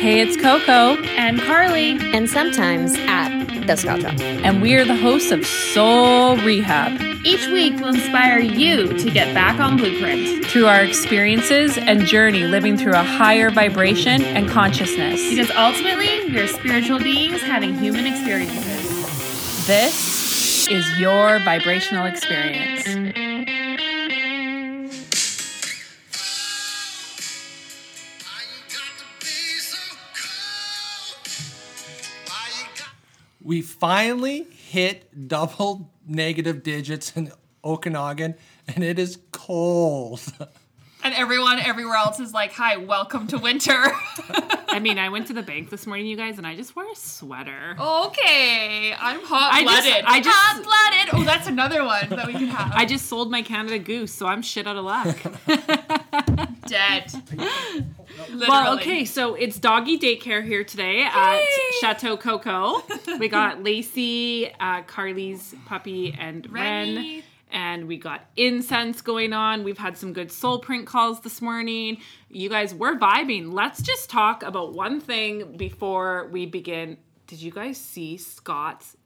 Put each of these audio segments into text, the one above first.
Hey, it's Coco, and Carly, and sometimes at the Scotch Shop. and we are the hosts of Soul Rehab. each week will inspire you to get back on blueprint. Through our experiences and journey living through a higher vibration and consciousness. Because ultimately, we're spiritual beings having human experiences. This is your vibrational experience. We finally hit double negative digits in Okanagan, and it is cold. And everyone everywhere else is like, "Hi, welcome to winter." I mean, I went to the bank this morning, you guys, and I just wore a sweater. okay, I'm hot I just- blooded. I just- hot blooded. Oh, that's another one that we can have. I just sold my Canada Goose, so I'm shit out of luck. dead. Literally. well, okay, so it's doggy daycare here today at Chateau Coco. We got Lacey, uh, Carly's puppy, and Ren. Rennie. And we got incense going on. We've had some good soul print calls this morning. You guys, we're vibing. Let's just talk about one thing before we begin. Did you guys see Scott's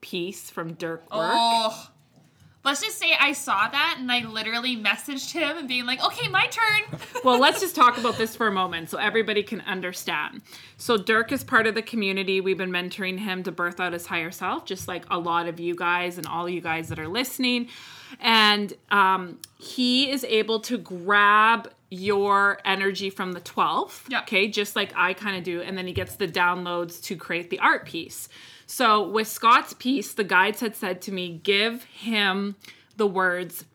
piece from Dirk Work? Oh. Let's just say I saw that and I literally messaged him and being like, okay, my turn. well, let's just talk about this for a moment so everybody can understand. So, Dirk is part of the community. We've been mentoring him to birth out his higher self, just like a lot of you guys and all you guys that are listening. And um, he is able to grab your energy from the 12th, Yeah. okay, just like I kind of do. And then he gets the downloads to create the art piece. So, with Scott's piece, the guides had said to me, give him the words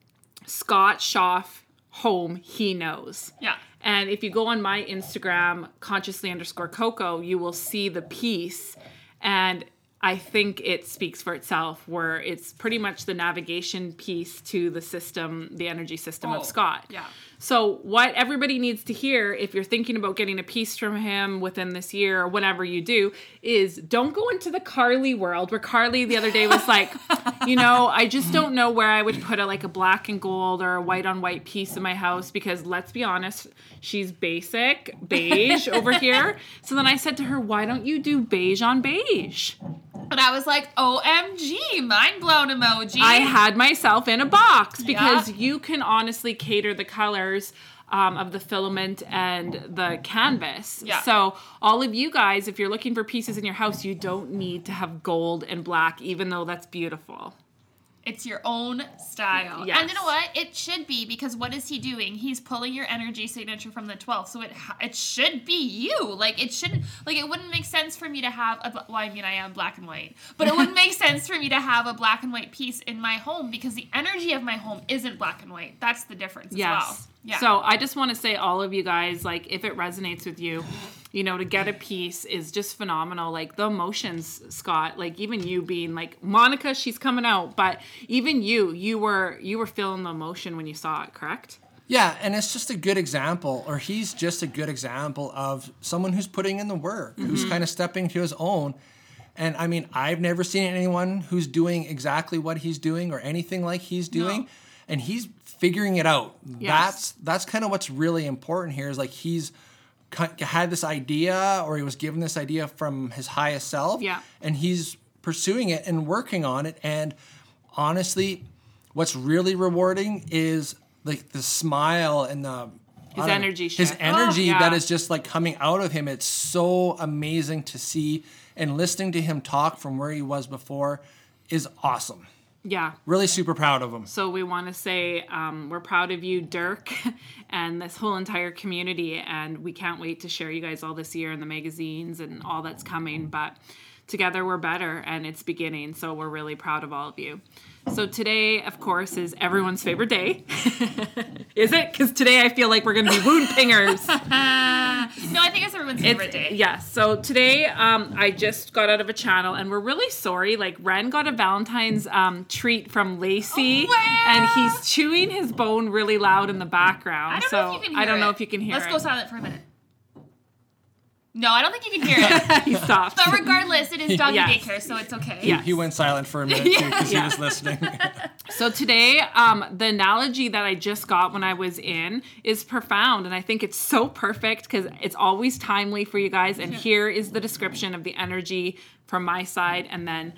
Scott Schaff home he knows. Yeah. And if you go on my Instagram, consciously underscore Coco, you will see the piece. And I think it speaks for itself, where it's pretty much the navigation piece to the system, the energy system Oh, of Scott. yeah. So, what everybody needs to hear if you're thinking about getting a piece from him within this year or whenever you do is don't go into the Carly world where Carly the other day was like, you know, I just don't know where I would put a like a black and gold or a white on white piece in my house because let's be honest, she's basic, beige over here. So then I said to her, why don't you do beige on beige? And I was like, OMG, mind blown emoji. I had myself in a box because you can honestly cater the colors um, of the filament and the canvas. Yeah. So, all of you guys, if you're looking for pieces in your house, you don't need to have gold and black, even though that's beautiful. It's your own style. Yes. And you know what? It should be because what is he doing? He's pulling your energy signature from the 12th. So it it should be you. Like it shouldn't like it wouldn't make sense for me to have a well I mean I am black and white. But it wouldn't make sense for me to have a black and white piece in my home because the energy of my home isn't black and white. That's the difference as well. Yes. Yeah. So I just want to say, all of you guys, like, if it resonates with you, you know, to get a piece is just phenomenal. Like the emotions, Scott. Like even you being like Monica, she's coming out, but even you, you were you were feeling the emotion when you saw it, correct? Yeah, and it's just a good example, or he's just a good example of someone who's putting in the work, who's mm-hmm. kind of stepping to his own. And I mean, I've never seen anyone who's doing exactly what he's doing or anything like he's doing, and he's figuring it out. Yes. That's that's kind of what's really important here. Is like he's had this idea, or he was given this idea from his highest self, Yeah. and he's pursuing it and working on it. And honestly, what's really rewarding is like the smile and the His don't know, energy his oh, energy Oh, yeah. that is just like coming out of him. It's so amazing to see and listening to him talk from where he was before is awesome. Yeah. Really super proud of them. So we want to say um, we're proud of you, Dirk, and this whole entire community, and we can't wait to share you guys all this year in the magazines and all that's coming. But together we're better, and it's beginning. So we're really proud of all of you. So today, of course, is everyone's favorite day. is it? Because today I feel like we're going to be wound pingers. No, I think it's everyone's favorite day. Yes. So today, um, I just got out of a channel, and we're really sorry. Like Ren got a Valentine's um, treat from Lacey, Oh, wow. and he's chewing his bone really loud in the background. I don't so know if you can I don't know it. if you can hear Let's it. go silent for a minute. No, I don't think you can hear it. He stopped. but regardless, it is doggy Yes. daycare, so it's okay. Yeah. He went silent for a minute too because Yeah. he was listening. So today, um, the analogy that I just got when I was in is profound, and I think it's so perfect because it's always timely for you guys. And here is the description of the energy from my side, and then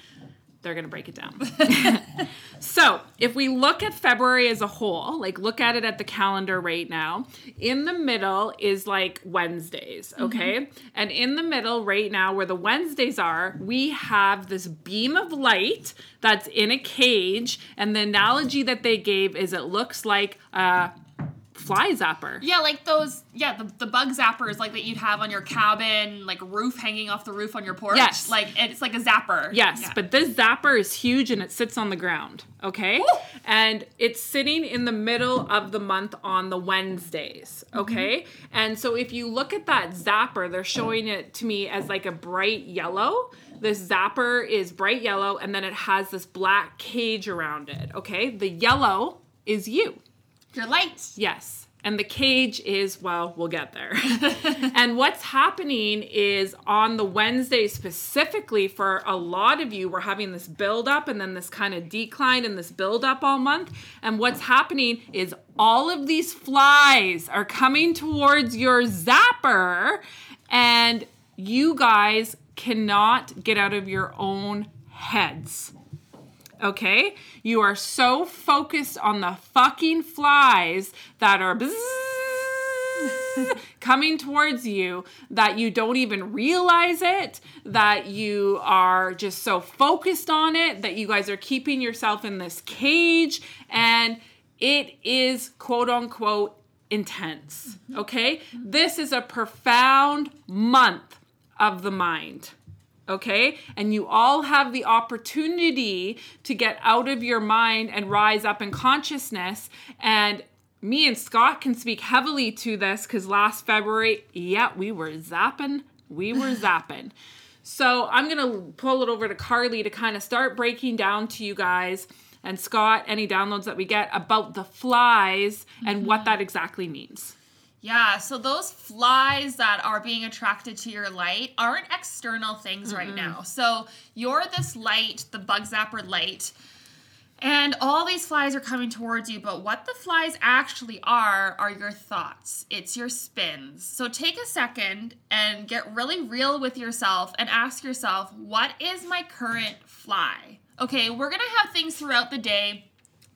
they're gonna break it down. so if we look at February as a whole, like look at it at the calendar right now, in the middle is like Wednesdays, mm-hmm. okay? And in the middle right now, where the Wednesdays are, we have this beam of light that's in a cage. And the analogy that they gave is it looks like a fly zapper. Yeah, like those, yeah, the, the bug zappers like that you'd have on your cabin, like roof hanging off the roof on your porch. Yes. Like it's like a zapper. Yes, Yeah. but this zapper is huge and it sits on the ground, okay? Woo! And it's sitting in the middle of the month on the Wednesdays, mm-hmm. okay? And so if you look at that zapper, they're showing it to me as like a bright yellow. This zapper is bright yellow and then it has this black cage around it, okay? The yellow is you. Your lights. Yes. And the cage is, well, we'll get there. and what's happening is on the Wednesday specifically for a lot of you, we're having this build up and then this kind of decline and this build up all month. And what's happening is all of these flies are coming towards your zapper and you guys cannot get out of your own heads. Okay? You are so focused on the fucking flies that are coming towards you that you don't even realize it, that you are just so focused on it, that you guys are keeping yourself in this cage, and it is quote unquote intense. Okay? This is a profound month of the mind okay? And you all have the opportunity to get out of your mind and rise up in consciousness. And me and Scott can speak heavily to this because last February, yeah, we were zapping. We were zapping. So I'm going to pull it over to Carly to kind of start breaking down to you guys and Scott any downloads that we get about the flies and what mm-hmm. that exactly means. Yeah, so those flies that are being attracted to your light aren't external things right now. So you're this light, the bug zapper light, and all these flies are coming towards you, but what the flies actually are are your thoughts. It's your spins. So take a second and get really real with yourself and ask yourself, what is my current fly? Okay, we're gonna have things throughout the day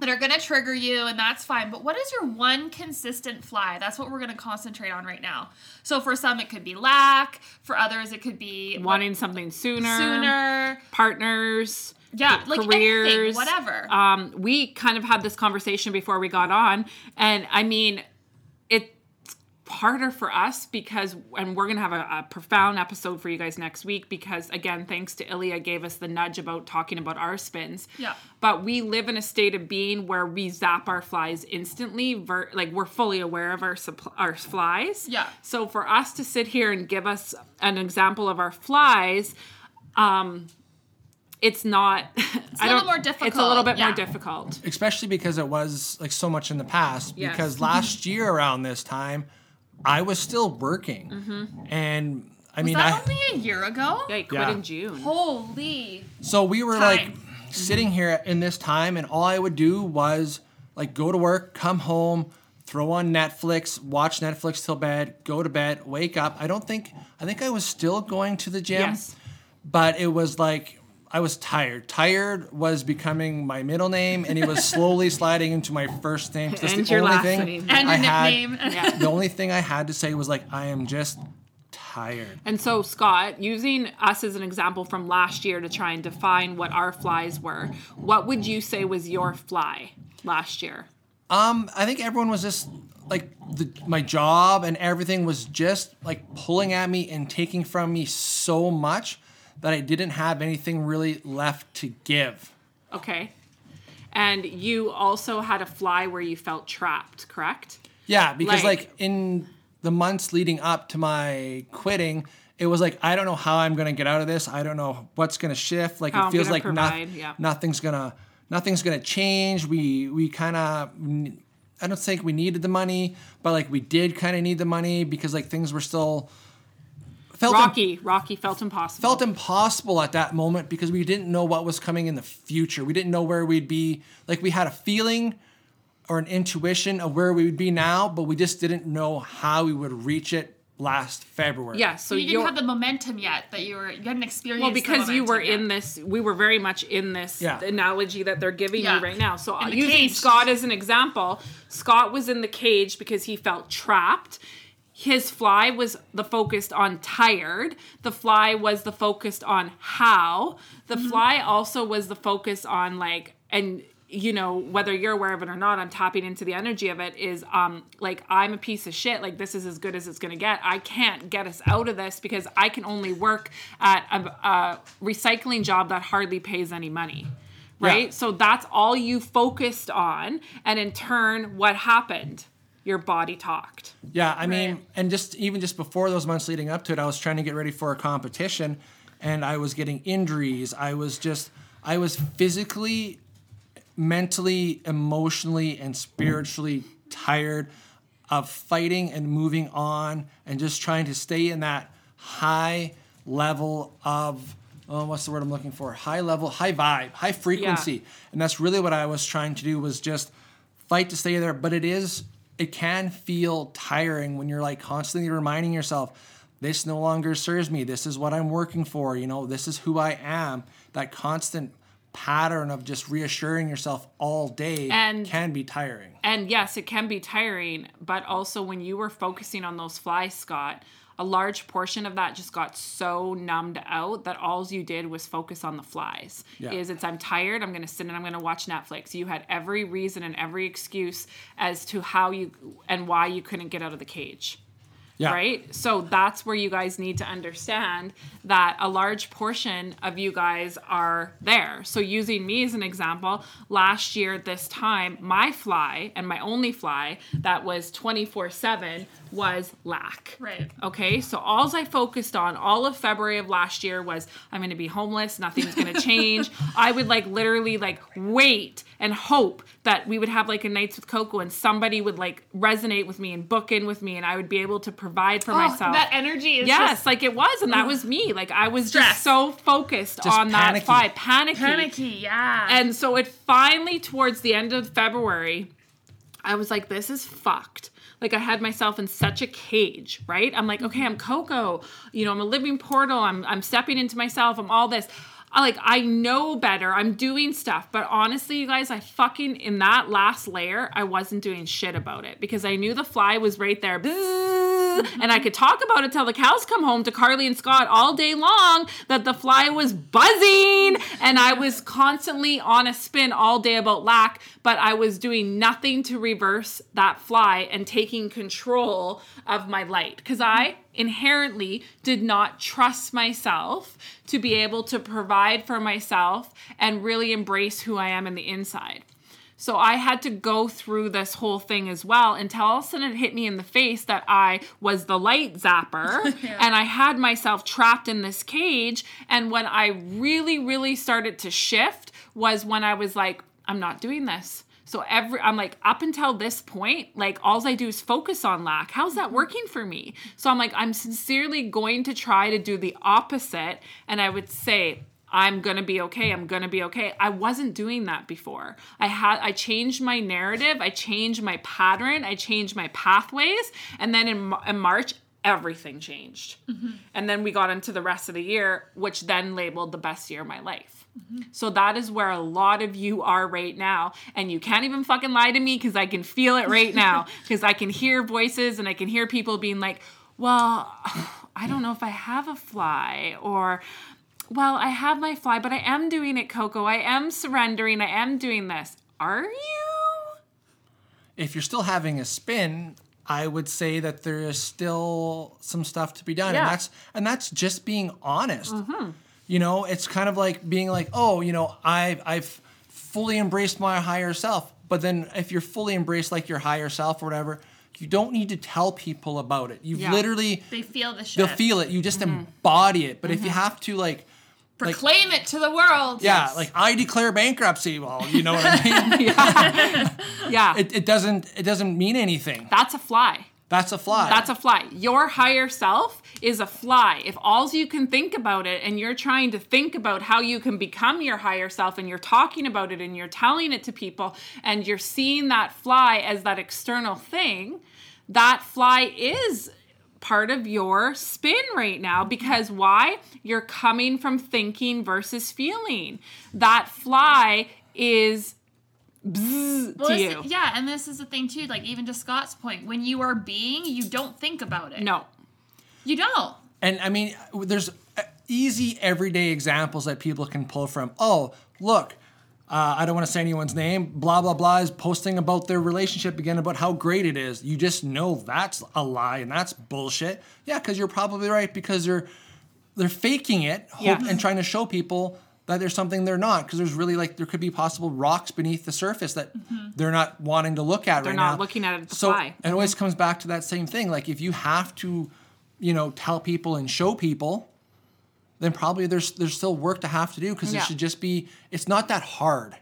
that are going to trigger you and that's fine but what is your one consistent fly? That's what we're going to concentrate on right now. So for some it could be lack for others it could be Wanting something sooner, sooner. partners, yeah like careers, anything whatever. Um, we kind of had this conversation before we got on, and I mean, it's harder for us because, and we're gonna have a, a profound episode for you guys next week because, again, thanks to Ilya, gave us the nudge about talking about our spins. Yeah. But we live in a state of being where we zap our flies instantly, ver- like we're fully aware of our suppl- our flies. Yeah. So for us to sit here and give us an example of our flies, um, it's not. It's a little more difficult, It's a little bit yeah. more difficult. especially because it was like so much in the past. Yes. Because last year around this time, I was still working, mm-hmm. and I was mean, that I only a year ago Yeah, you quit Yeah. in June. holy so we were like sitting here in this time, and all I would do was like go to work, come home, throw on Netflix, watch Netflix till bed, go to bed, wake up. I don't think I think I was still going to the gym, Yes. but it was like. I was tired. Tired was becoming my middle name, and it was slowly sliding into my first name. 'cause that's And the your only last thing name. and I your had- nickname Yeah. the only thing I had to say was like, I am just tired. And so, Scott, using us as an example from last year to try and define what our flies were, what would you say was your fly last year? Um, I think everyone was just like the, my job and everything was just like pulling at me and taking from me so much that I didn't have anything really left to give. Okay. And you also had a fly where you felt trapped, correct? Yeah, because Like- like, in the months leading up to my quitting, it was like I don't know how I'm gonna get out of this. I don't know what's gonna shift. Like it feels like provide, noth- yeah. nothing's gonna nothing's gonna change. We we kind of I don't think we needed the money, but like we did kind of need the money because like things were still felt im- Rocky, Rocky felt impossible. felt impossible at that moment because we didn't know what was coming in the future. We didn't know where we'd be. Like we had a feeling or an intuition of where we would be now, but we just didn't know how we would reach it last February. yeah, so So you didn't have the momentum yet that you were you hadn't experienced. well the because you were momentum in this. We were very much in this Yeah. analogy that they're giving Yeah. you right now. So In uh, the using cage. Scott as an example, Scott was in the cage because he felt trapped. His fly was the focused on tired. The fly was the focused on how. The Mm-hmm. fly also was the focus on like and you know whether you're aware of it or not i'm tapping into the energy of it is um like i'm a piece of shit like this is as good as it's gonna get i can't get us out of this because i can only work at a, a recycling job that hardly pays any money right Yeah. so that's all you focused on and in turn what happened your body talked Yeah, I mean, and just even just before those months leading up to it, I was trying to get ready for a competition and I was getting injuries. I was just I was physically, mentally, emotionally, and spiritually tired of fighting and moving on and just trying to stay in that high level of oh, what's the word I'm looking for? High level, high vibe, high frequency. And that's really what I was trying to do was just fight to stay there. But it is, it can feel tiring when you're like constantly reminding yourself, this no longer serves me. This is what I'm working for. You know, this is who I am. That constant pattern of just reassuring yourself all day And- can be tiring. And yes, it can be tiring, but also when you were focusing on those flies, Scott, a large portion of that just got so numbed out that all you did was focus on the flies. Yeah. Is it's I'm tired, I'm gonna sit and I'm gonna watch Netflix. You had every reason and every excuse as to how you and why you couldn't get out of the cage. Yeah. Right? So that's where you guys need to understand that a large portion of you guys are there. So, using me as an example, last year at this time, my fly and my only fly that was 24 7 was lack. Right. Okay, so all I focused on all of February of last year was I'm going to be homeless, nothing's going to change. I would like literally like wait and hope that we would have like a nights with Coco and somebody would like resonate with me and book in with me and I would be able to provide for Oh, myself. that energy is yes, just like it was, and that was me. Like I was Stress. just so focused Just on that panicky. fly, panicky. panicky. Yeah. And so it finally, towards the end of February, I was like, this is fucked. Like I had myself in such a cage, right? I'm like, okay, mm-hmm. I'm Coco. You know, I'm a living portal. I'm I'm stepping into myself. I'm all this. Like I know better. I'm doing stuff, but honestly, you guys, I fucking in that last layer, I wasn't doing shit about it because I knew the fly was right there. And I could talk about it till the cows come home to Carly and Scott all day long that the fly was buzzing and I was constantly on a spin all day about lack, but I was doing nothing to reverse that fly and taking control of my light because I inherently did not trust myself to be able to provide for myself and really embrace who I am in the inside. So I had to go through this whole thing as well until all of a sudden it hit me in the face that I was the light zapper and I had myself trapped in this cage. And when I really, really started to shift was when I was like, I'm not doing this. So every I'm like up until this point, like all I do is focus on lack. How's that mm-hmm. working for me? So I'm like I'm sincerely going to try to do the opposite and I would say I'm going to be okay. I'm going to be okay. I wasn't doing that before. I had I changed my narrative, I changed my pattern, I changed my pathways, and then in, in March everything changed. Mm-hmm. And then we got into the rest of the year, which then labeled the best year of my life. Mm-hmm. So that is where a lot of you are right now. And you can't even fucking lie to me because I can feel it right now. Because I can hear voices and I can hear people being like, well, I don't know if I have a fly or. Well, I have my fly, but I am doing it, Coco. I am surrendering. I am doing this. Are you? if you're still having a spin, I would say that there is still some stuff to be done, Yeah. and that's and that's just being honest. Mm-hmm. You know, it's kind of like being like, oh, you know, I've I've fully embraced my higher self, but then if you're fully embraced like your higher self or whatever, you don't need to tell people about it. You've Yeah. literally they feel the shift. they'll feel it. You just mm-hmm. embody it. But if you mm-hmm. have to like. Like, Proclaim it to the world. yeah, like I declare bankruptcy. Well, you know what I mean. Yeah. it, it doesn't it doesn't mean anything. That's a fly. That's a fly. That's a fly. Your higher self is a fly. If all you can think about it and you're trying to think about how you can become your higher self and you're talking about it and you're telling it to people and you're seeing that fly as that external thing, that fly is part of your spin right now because why? You're coming from thinking versus feeling. That fly is bzzz Well, to this- you. yeah, and this is the thing too. Like even to Scott's point, when you are being, you don't think about it. No. you don't. And I mean, there's uh, easy everyday examples that people can pull from. Oh, look, uh, I don't want to say anyone's name. Blah blah blah is posting about their relationship again about how great it is. You just know that's a lie and that's bullshit. Yeah, because you're probably right because they're they're faking it hope, Yes. and trying to show people that there's something they're not because there's really like there could be possible rocks beneath the surface that they're not wanting to look at They're right not now. looking at it so fly. it always comes back to that same thing. Like if you have to, you know, tell people and show people, then probably there's there's still work to have to do because Yeah. it should just be. It's not that hard.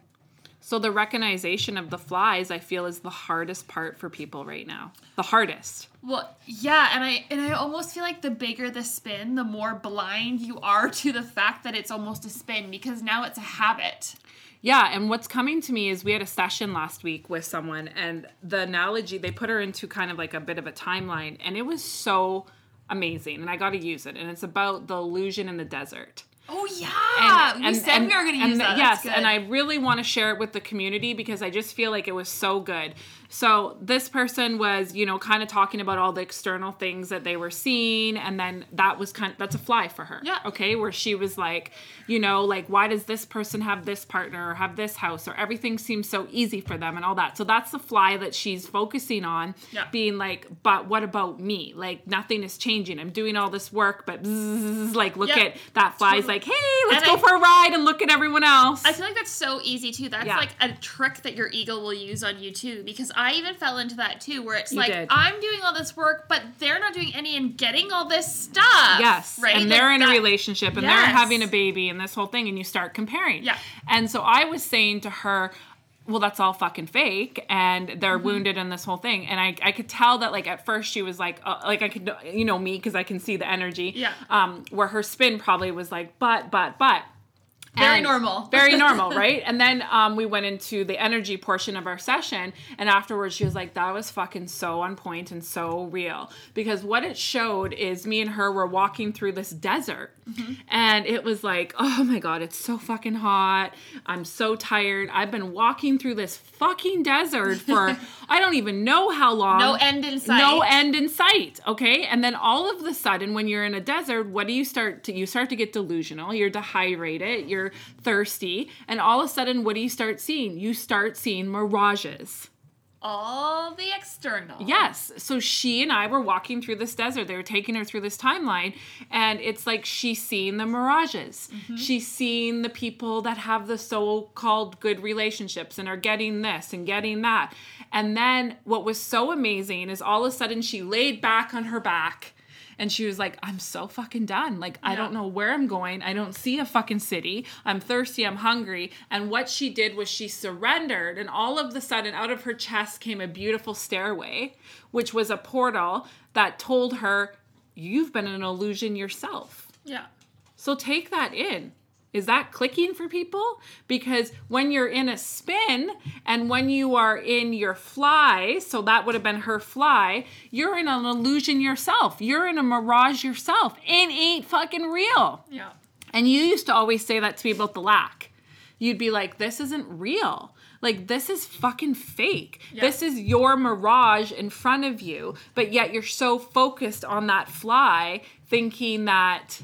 So the recognition of the flies, I feel, is the hardest part for people right now. The hardest. Well, yeah, and I and I almost feel like the bigger the spin, the more blind you are to the fact that it's almost a spin because now it's a habit. Yeah, and what's coming to me is we had a session last week with someone, and the analogy they put her into kind of like a bit of a timeline, and it was so amazing, and I got to use it, and it's about the illusion in the desert. Oh yeah, we said we were going to use and that. Yes, and I really want to share it with the community because I just feel like it was so good. So this person was, you know, kind of talking about all the external things that they were seeing, and then that was kind of that's a fly for her. Yeah. Okay, where she was like, you know, like why does this person have this partner or have this house or everything seems so easy for them and all that. So that's the fly that she's focusing on, Yeah. being like, but what about me? Like nothing is changing. I'm doing all this work, but bzzz, like look Yeah. at that fly's Totally. like, hey, let's And go I- for a ride and look at everyone else. I feel like that's so easy too. That's Yeah. like a trick that your ego will use on you too. Because I even fell into that too, where it's You like did. I'm doing all this work, but they're not doing any and getting all this stuff. Yes. right. And Like they're in a relationship and they're having a baby and this whole thing, and you start comparing. Yeah. And so I was saying to her, well, that's all fucking fake, and they're Mm-hmm. wounded in this whole thing. And I, I could tell that, like, at first she was like, uh, like, I could, you know, me, because I can see the energy. Yeah. Um, where her spin probably was like, but, but, but. Very And- normal. very normal, right? And then um, we went into the energy portion of our session, and afterwards she was like, "That was fucking so on point and so real." Because what it showed is me and her were walking through this desert, and it was like, "Oh my god, it's so fucking hot. I'm so tired. I've been walking through this fucking desert for I don't even know how long. No end in sight. No end in sight. Okay, and then all of the sudden, when you're in a desert, what do you start to? You start to get delusional. You're dehydrated. You're thirsty, and all of a sudden, what do you start seeing? You start seeing mirages. all the external. Yes. So she and I were walking through this desert. They were taking her through this timeline. And it's like she's seeing the mirages. Mm-hmm. She's seeing the people that have the so called good relationships and are getting this and getting that. And then what was so amazing is all of a sudden she laid back on her back. And she was like, I'm so fucking done. Like, I don't know where I'm going. I don't see a fucking city. I'm thirsty. I'm hungry. And what she did was she surrendered. And all of the sudden, out of her chest came a beautiful stairway, which was a portal that told her, You've been an illusion yourself. Yeah. So take that in. Is that clicking for people? Because when you're in a spin and when you are in your fly, so that would have been her fly, you're in an illusion yourself. You're in a mirage yourself. It ain't fucking real. Yeah. And you used to always say that to me about the lack. You'd be like, this isn't real. Like, this is fucking fake. This is your mirage in front of you. But yet you're so focused on that fly, thinking that,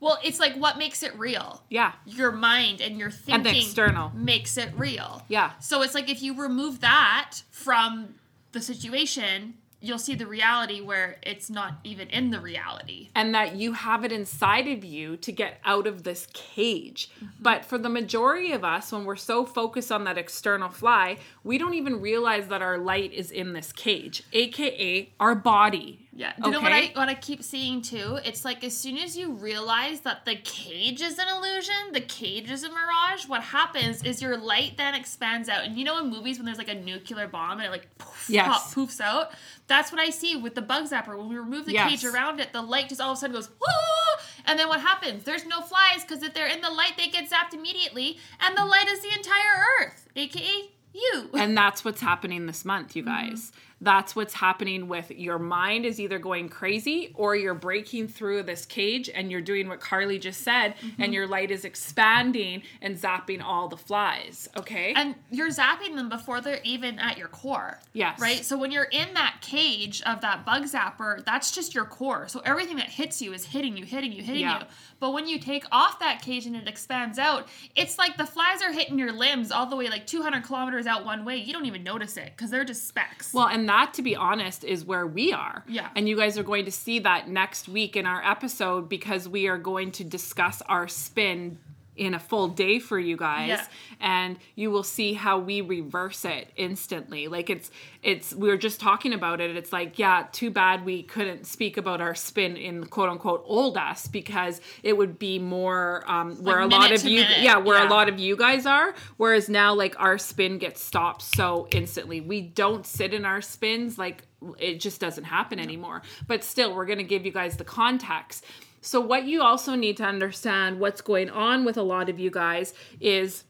Well, it's like what makes it real? yeah, Your mind and your And thinking the external. makes it real. Yeah. So it's like if you remove that from the situation, you'll see the reality where it's not even in the reality. and that you have it inside of you to get out of this cage. Mm-hmm. But for the majority of us, when we're so focused on that external fly, we don't even realize that our light is in this cage, aka our body. Yeah. Do you know what I what I keep seeing too? It's like as soon as you realize that the cage is an illusion, the cage is a mirage, what happens is your light then expands out. And you know in movies when there's like a nuclear bomb and it like poof, Yes. pop, poofs out? That's what I see with the bug zapper. When we remove the Yes. cage around it, the light just all of a sudden goes, Whoa! and then what happens? There's no flies because if they're in the light, they get zapped immediately, and the light is the entire Earth, aka you. And that's what's happening this month, you guys. Mm-hmm. That's what's happening with your mind is either going crazy or you're breaking through this cage and you're doing what Carly just said, mm-hmm. and your light is expanding and zapping all the flies. Okay. And you're zapping them before they're even at your core. Yes. Right? So when you're in that cage of that bug zapper, that's just your core. So everything that hits you is hitting you, hitting you, hitting Yeah. you. But when you take off that cage and it expands out, it's like the flies are hitting your limbs all the way like 200 kilometers out one way. You don't even notice it because they're just specks. Well, and that, to be honest, is where we are. Yeah. And you guys are going to see that next week in our episode because we are going to discuss our spin in a full day for you guys Yeah. and you will see how we reverse it instantly. Like it's it's we were just talking about it it's like yeah too bad we couldn't speak about our spin in quote unquote old us because it would be more um where a lot of you minute, yeah where yeah. a lot of you guys are whereas now like our spin gets stopped so instantly. We don't sit in our spins like it just doesn't happen anymore. But still we're going to give you guys the context so what you also need to understand what's going on with a lot of you guys is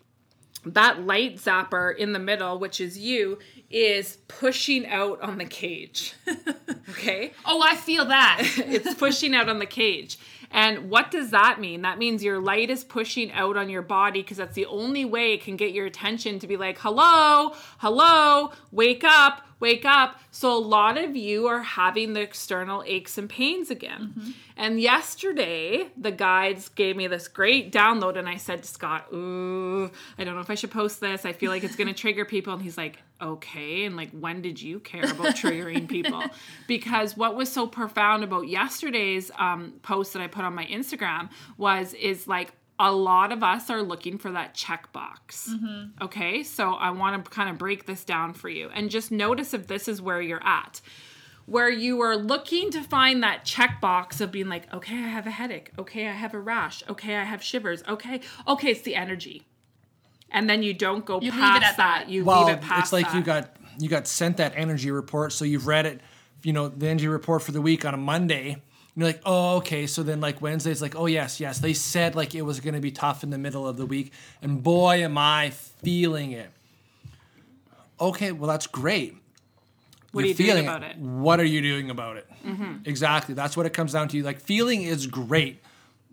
that light zapper in the middle which is you is pushing out on the cage okay oh, I feel that. it's pushing out on the cage. And what does that mean? That means your light is pushing out on your body because that's the only way it can get your attention to be like, hello, hello, wake up, wake up. So a lot of you are having the external aches and pains again. And yesterday, the guides gave me this great download, and I said to Scott, Ooh, I don't know if I should post this. I feel like it's going to trigger people. And he's like, Okay. And like, when did you care about triggering people? Because what was so profound about yesterday's um, post that I put on my Instagram was, is like, a lot of us are looking for that checkbox. Mm-hmm. Okay, so I want to kind of break this down for you and just notice if this is where you're at. Where you are looking to find that checkbox of being like, okay, I have a headache. Okay, I have a rash. Okay, I have shivers. Okay, okay, it's the energy. And then you don't go You leave it past at that. that. You well, leave it past it's like that. you got you got sent that energy report, so you've read it. You know the energy report for the week on a Monday. And You're like, oh, okay. So then, like Wednesday's like, oh yes, yes. They said like it was going to be tough in the middle of the week, and boy, am I feeling it. Okay, well that's great. What are You're you doing feeling about it? What are you doing about it? Mm-hmm. Exactly. That's what it comes down to. Like feeling is great.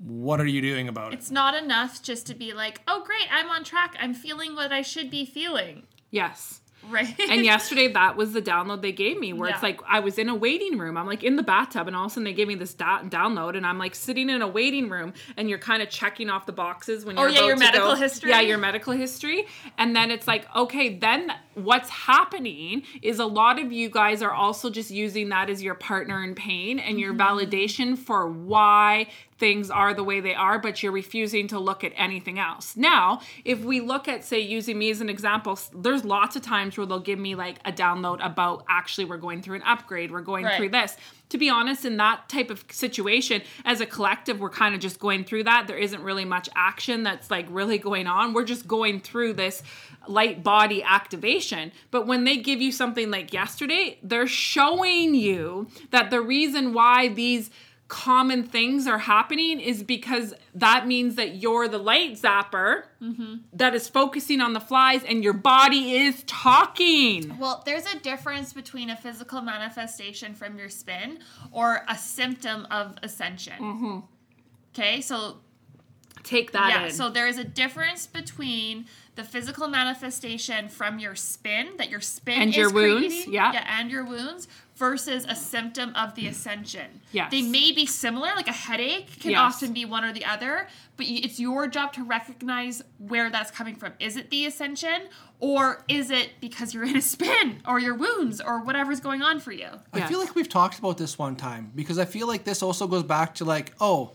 What are you doing about it? It's not enough just to be like, oh, great, I'm on track. I'm feeling what I should be feeling. Yes. Right? and yesterday that was the download they gave me where it's like i was in a waiting room i'm like in the bathtub and all of a sudden they gave me this da- download and i'm like sitting in a waiting room and you're kind of checking off the boxes when Oh, you're yeah, your medical go- history? yeah your medical history and then it's like okay then what's happening is a lot of you guys are also just using that as your partner in pain and your Mm-hmm. validation for why things are the way they are, but you're refusing to look at anything else. Now, if we look at, say, using me as an example, there's lots of times where they'll give me like a download about actually we're going through an upgrade, we're going Right. through this. To be honest, in that type of situation, as a collective, we're kind of just going through that. There isn't really much action that's like really going on. We're just going through this light body activation. But when they give you something like yesterday, they're showing you that the reason why these common things are happening is because that means that you're the light zapper mm-hmm. that is focusing on the flies and your body is talking. Well, there's a difference between a physical manifestation from your spin or a symptom of ascension. Mm-hmm. Okay, so Take that yeah, in. so there is a difference between the physical manifestation from your spin that your spin And is your wounds, creating, yeah. and your wounds versus a symptom of the ascension. Yes. they may be similar. Like a headache can Yes. often be one or the other, but it's your job to recognize where that's coming from. Is it the ascension, or is it because you're in a spin, or your wounds, or whatever's going on for you? I Yes. feel like we've talked about this one time because I feel like this also goes back to like, oh,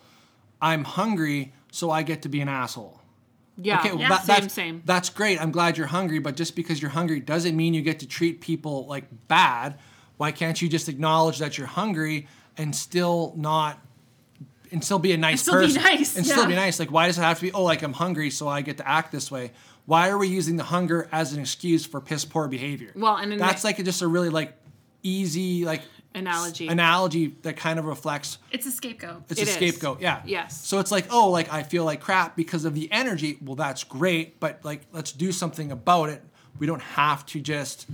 I'm hungry, so I get to be an asshole. yeah, well, Yeah. that- same, that's, same. That's great. I'm glad you're hungry, but just because you're hungry doesn't mean you get to treat people like bad. Why can't you just acknowledge that you're hungry and still not and still be a nice still be person nice, and still be nice? Like why does it have to be oh like I'm hungry so I get to act this way? Why are we using the hunger as an excuse for piss poor behavior? Well, and in that's the- like just a really like easy like Analogy. analogy that kind of reflects It's a scapegoat. it's It a is. scapegoat yeah Yes. so it's like oh like i feel like crap because of the energy well that's great but like let's do something about it we don't have to just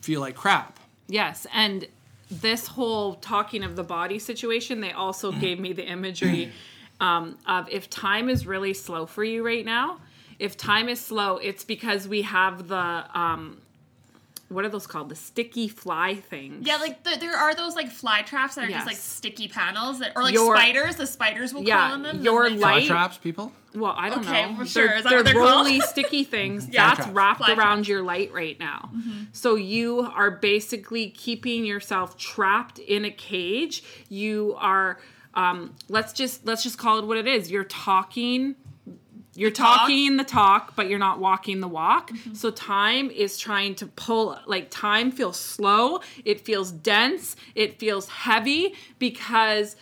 feel like crap Yes, and this whole talking of the body situation, they also gave me the imagery um, of if time is really slow for you right now. If time is slow, it's because we have the um, what are those called? The sticky fly things. Yeah, like the, there are those like fly traps that are Yes. just like sticky panels that, or like Your- spiders. The spiders will Yeah, crawl on them. your Then light- Fly traps people Well, I don't Okay, know. well, sure. They're, Is that they're what they're called? sticky things. Yeah. That's wrapped Fly around traps. your light right now. So you are basically keeping yourself trapped in a cage. You are. Um, let's just let's just call it what it is. You're talking. You're talk. talking the talk, but you're not walking the walk. Mm-hmm. So time is trying to pull. Like time feels slow. It feels dense. It feels heavy because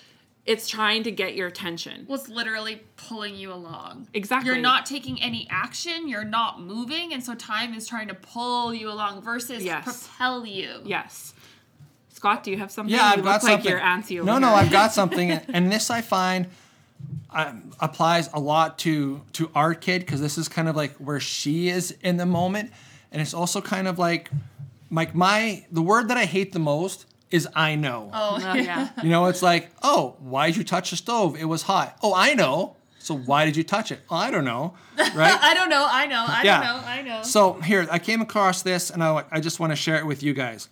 it's trying to get your attention. was literally pulling you along. Exactly. You're not taking any action, you're not moving, and so time is trying to pull you along versus Yes. propel you. Yes. Scott, do you have something? yeah you i've got look something like you're no no i've got something and, and this i find um, applies a lot to to our kid because this is kind of like where she is in the moment and it's also kind of like like my the word that i hate the most is i know Oh, Oh, yeah. You know, it's like, oh, why did you touch the stove? It was hot. Oh, I know. So why did you touch it? Oh, I don't know. Right? I don't know, I know, I Yeah. don't know, I know. so here, I came across this and I, I just want to share it with you guys.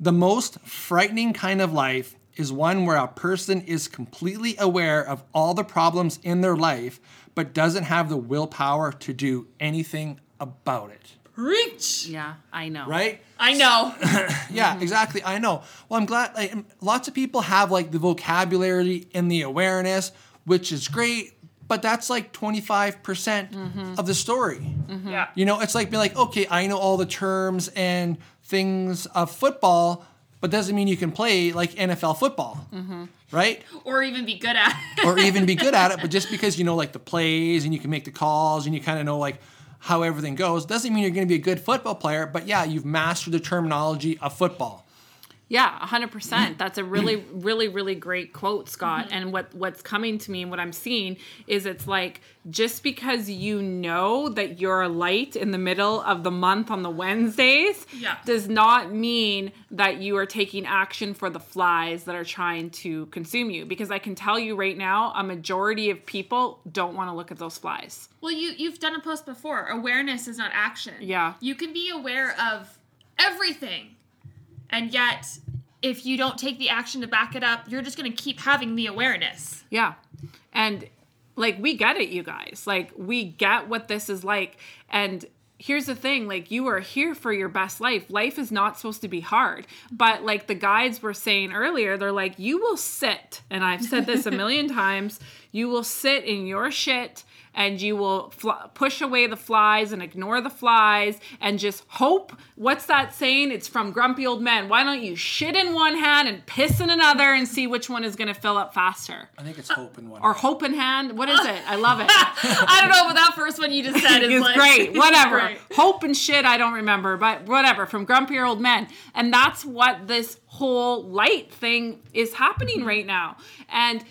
The most frightening kind of life is one where a person is completely aware of all the problems in their life, but doesn't have the willpower to do anything about it. Preach! Yeah, I know. Right? I know. Yeah, exactly. I know. Well, I'm glad. Like, lots of people have like the vocabulary and the awareness, which is great. But that's like 25% mm-hmm. of the story. Mm-hmm. yeah. You know, it's like being like, okay, I know all the terms and things of football, but doesn't mean you can play like NFL football, mm-hmm. right? Or even be good at it. or even be good at it. But just because you know like the plays and you can make the calls and you kind of know like how everything goes, doesn't mean you're going to be a good football player. But yeah, you've mastered the terminology of football. Yeah, 100%. Mm. That's a really really really great quote, Scott. And what what's coming to me and what I'm seeing is it's like just because you know that you're a light in the middle of the month on the Wednesdays Yeah. does not mean that you are taking action for the flies that are trying to consume you because I can tell you right now a majority of people don't want to look at those flies. Well, you you've done a post before. Awareness is not action. Yeah. You can be aware of everything, and yet if you don't take the action to back it up, you're just going to keep having the awareness. Yeah. And like we get it, you guys. Like we get what this is like. And here's the thing like you are here for your best life. Life is not supposed to be hard. But like the guides were saying earlier, they're like, you will sit, and I've said this a million times, you will sit in your shit and you will fl- push away the flies and ignore the flies and just hope. What's that saying? It's from Grumpy Old Men. Why don't you shit in one hand and piss in another and see which one is going to fill up faster? I think it's hope in one. or hope in hand. What is it? I love it. I don't know, but that first one you just said is it's like, great. Whatever. Right. Hope and shit. I don't remember, but whatever. From grumpier old men, and that's what this whole light thing is happening mm-hmm. right now. And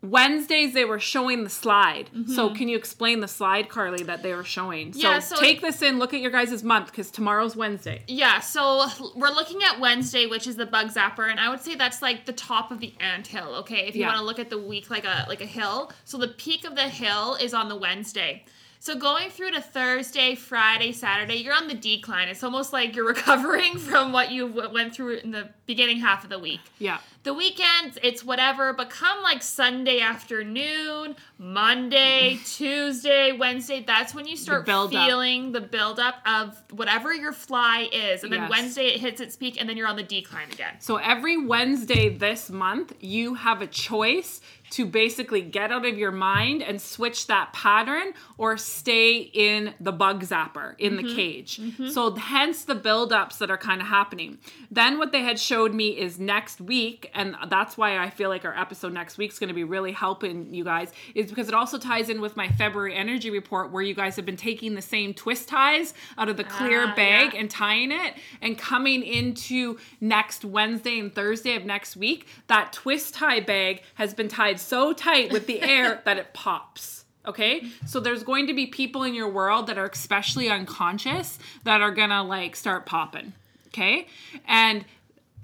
Wednesdays they were showing the slide. So mm-hmm. can you explain the slide, Carly, that they were showing? So, Yeah, so take it- this in. Look at your guys' month because tomorrow's Wednesday. Yeah, so we're looking at Wednesday, which is the bug zapper, and I would say that's like the top of the ant hill. Okay, if you Yeah. want to look at the week like a like a hill, so the peak of the hill is on the Wednesday. So going through to Thursday, Friday, Saturday, you're on the decline. It's almost like you're recovering from what you w- went through in the beginning half of the week. Yeah. The weekends, it's whatever, but come like Sunday afternoon, Monday, Tuesday, Wednesday, that's when you start build-up. feeling the buildup of whatever your fly is. And then Yes. Wednesday it hits its peak and then you're on the decline again. So every Wednesday this month, you have a choice to basically get out of your mind and switch that pattern or stay in the bug zapper in the cage. So hence the buildups that are kind of happening. Then what they had showed me is next week, and that's why I feel like our episode next week is going to be really helping you guys, is because it also ties in with my February energy report where you guys have been taking the same twist ties out of the clear Ah, bag yeah. and tying it and coming into next Wednesday and Thursday of next week, that twist tie bag has been tied so tight with the air that it pops. Okay, so there's going to be people in your world that are especially unconscious that are gonna like start popping. Okay, and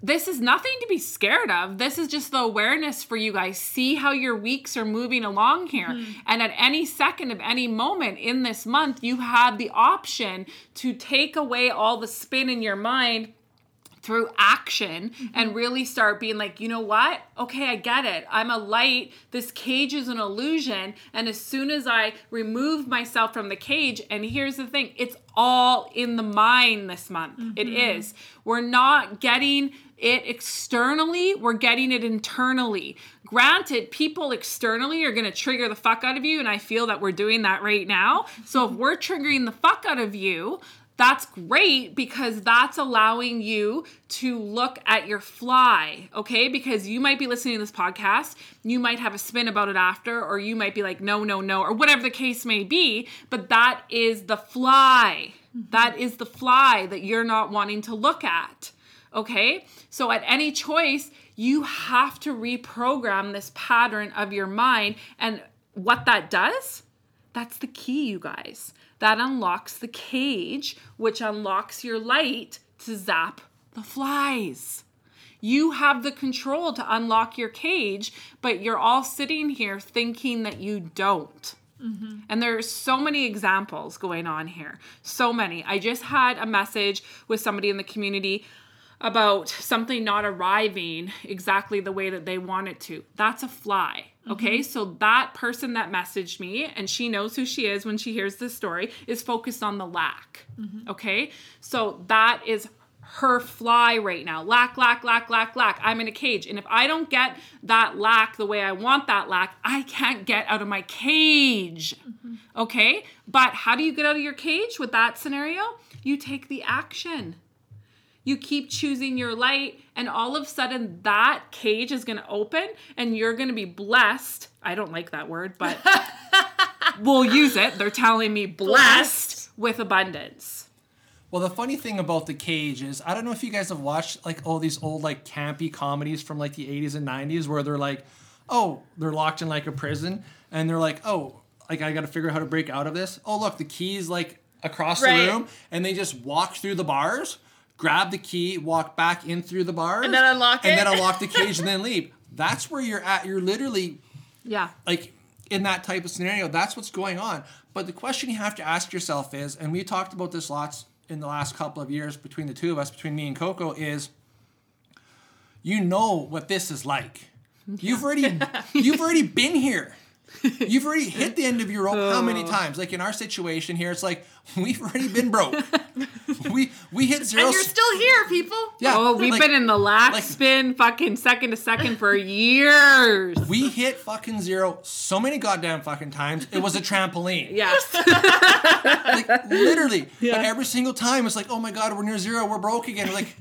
this is nothing to be scared of. This is just the awareness for you guys. See how your weeks are moving along here. Hmm. And at any second of any moment in this month, you have the option to take away all the spin in your mind through action and mm-hmm. really start being like, you know what? Okay, I get it. I'm a light. This cage is an illusion. And as soon as I remove myself from the cage, and here's the thing it's all in the mind this month. It mm-hmm. is. We're not getting it externally, we're getting it internally. Granted, people externally are going to trigger the fuck out of you, and I feel that we're doing that right now. So if mm-hmm. we're triggering the fuck out of you, that's great because that's allowing you to look at your fly, okay? Because you might be listening to this podcast, you might have a spin about it after, or you might be like, no, no, no, or whatever the case may be, but that is the fly. Mm-hmm. That is the fly that you're not wanting to look at, okay? So at any choice, you have to reprogram this pattern of your mind. And what that does, that's the key, you guys. That unlocks the cage, which unlocks your light to zap the flies. You have the control to unlock your cage, but you're all sitting here thinking that you don't. Mm-hmm. And there are so many examples going on here. So many. I just had a message with somebody in the community about something not arriving exactly the way that they want it to. That's a fly. Okay, so that person that messaged me, and she knows who she is when she hears this story, is focused on the lack. Mm-hmm. Okay, so that is her fly right now. Lack, lack, lack, lack, lack. I'm in a cage. And if I don't get that lack the way I want that lack, I can't get out of my cage. Mm-hmm. Okay, but how do you get out of your cage with that scenario? You take the action you keep choosing your light and all of a sudden that cage is going to open and you're going to be blessed. I don't like that word but we'll use it. They're telling me blessed, with abundance. Well, the funny thing about the cage is, I don't know if you guys have watched like all these old like campy comedies from like the 80s and 90s where they're like, oh, they're locked in like a prison and they're like, oh, like I got to figure out how to break out of this. Oh, look, the key's like across Right. the room and they just walk through the bars, grab the key, walk back in through the bars, And then unlock and it. And then unlock the cage and then leave. That's where you're at. You're literally yeah. like in that type of scenario. That's what's going on. But the question you have to ask yourself is and we talked about this lots in the last couple of years between the two of us between me and coco is you know what this is like. You've already you've already been here. You've already hit the end of your rope how many oh. times? Like in our situation here it's like we've already been broke we we hit zero And you're still here, people. yeah oh we've like, been in the lack like- spin fucking second to second for years we hit fucking zero so many goddamn fucking times it was a trampoline yes like literally. Yeah. But every single time it's like, oh my god, we're near zero, we're broke again. We're Like,